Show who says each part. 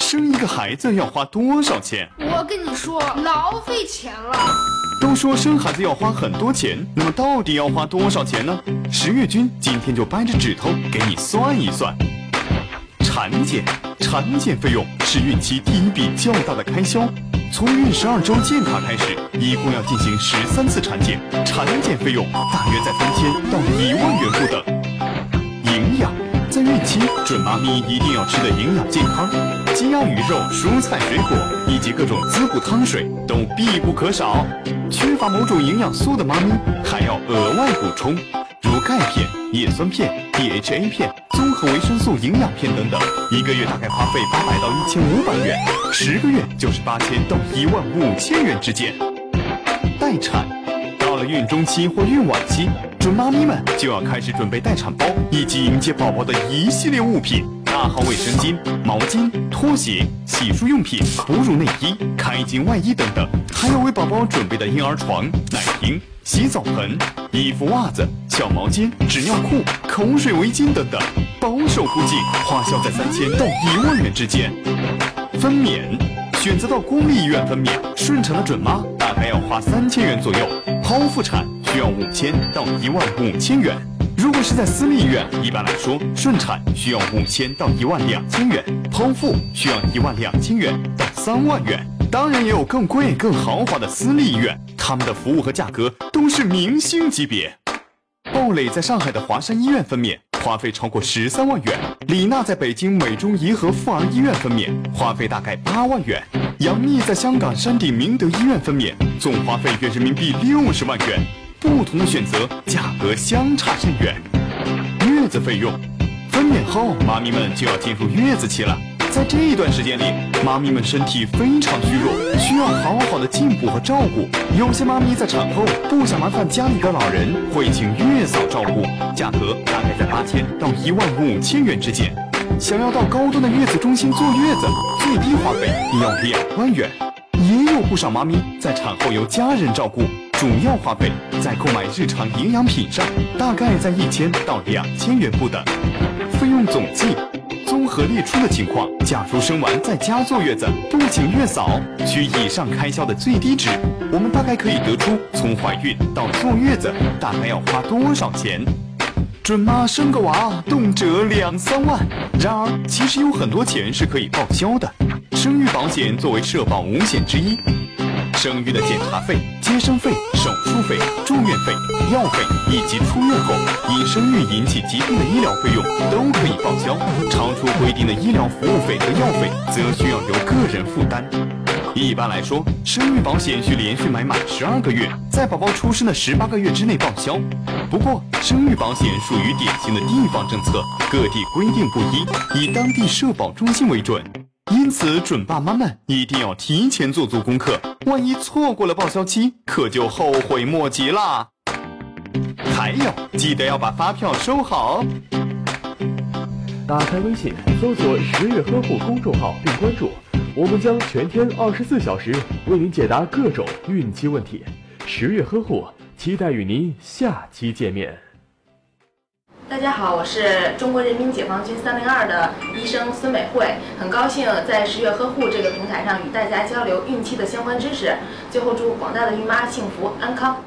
Speaker 1: 生一个孩子要花多少钱？
Speaker 2: 我跟你说，老费钱了。
Speaker 1: 都说生孩子要花很多钱，那么到底要花多少钱呢？十月君今天就掰着指头给你算一算。产检，产检费用是孕期第一笔较大的开销。从孕十二周建卡开始，一共要进行十三次产检，产检费用大约在三千到一万元不等。营养，在孕期，准妈咪一定要吃的营养健康，鸡鸭鱼肉、蔬菜水果以及各种滋补汤水都必不可少。缺乏某种营养素的妈咪还要额外补充，如钙片、叶酸片、DHA 片、综合维生素营养片等等，一个月大概花费八百到一千五百元，十个月就是八千到一万五千元之间。待产，到了孕中期或孕晚期，准妈咪们就要开始准备待产包以及迎接宝宝的一系列物品。大号卫生巾、毛巾、拖鞋、洗漱用品、哺乳内衣、开襟外衣等等，还有为宝宝准备的婴儿床、奶瓶、洗澡盆、衣服、袜子、小毛巾、纸尿裤、口水围巾等等，保守估计花销在三千到一万元之间。分娩，选择到公立医院分娩，顺产的准妈大概要花三千元左右，剖腹产需要五千到一万五千元。如果是在私立医院，一般来说，顺产需要五千到一万两千元，剖腹需要一万两千元到三万元。当然，也有更贵、更豪华的私立医院，他们的服务和价格都是明星级别。鲍蕾在上海的华山医院分娩，花费超过十三万元；李娜在北京美中怡和妇儿医院分娩，花费大概八万元；杨幂在香港山顶明德医院分娩，总花费约人民币六十万元。不同的选择，价格相差甚远。月子费用，分娩后妈咪们就要进入月子期了，在这一段时间里，妈咪们身体非常虚弱，需要好好的进补和照顾。有些妈咪在产后不想麻烦家里的老人，会请月嫂照顾，价格大概在八千到一万五千元之间。想要到高端的月子中心坐月子，最低花费也要两万元。也有不少妈咪在产后由家人照顾。主要花费在购买日常营养品上，大概在一千到两千元不等。费用总计，综合列出的情况，假如生完在家坐月子，不请月嫂，取以上开销的最低值，我们大概可以得出从怀孕到坐月子大概要花多少钱。准妈生个娃动辄两三万，然而其实有很多钱是可以报销的。生育保险作为社保五险之一。生育的检查费、接生费、手术费、住院费、药费以及出院后因生育引起疾病的医疗费用都可以报销。超出规定的医疗服务费和药费则需要由个人负担。一般来说，生育保险需连续买满十二个月，在宝宝出生的十八个月之内报销。不过，生育保险属于典型的地方政策，各地规定不一，以当地社保中心为准。因此，准爸妈们一定要提前做足功课，万一错过了报销期，可就后悔莫及啦。还有，记得要把发票收好哦。
Speaker 3: 打开微信，搜索“十月呵护”公众号并关注，我们将全天二十四小时为您解答各种孕期问题。十月呵护，期待与您下期见面。
Speaker 4: 大家好，我是中国人民解放军三零二的医生孙美惠，很高兴在十月呵护这个平台上与大家交流孕期的相关知识。最后祝广大的孕妈幸福安康。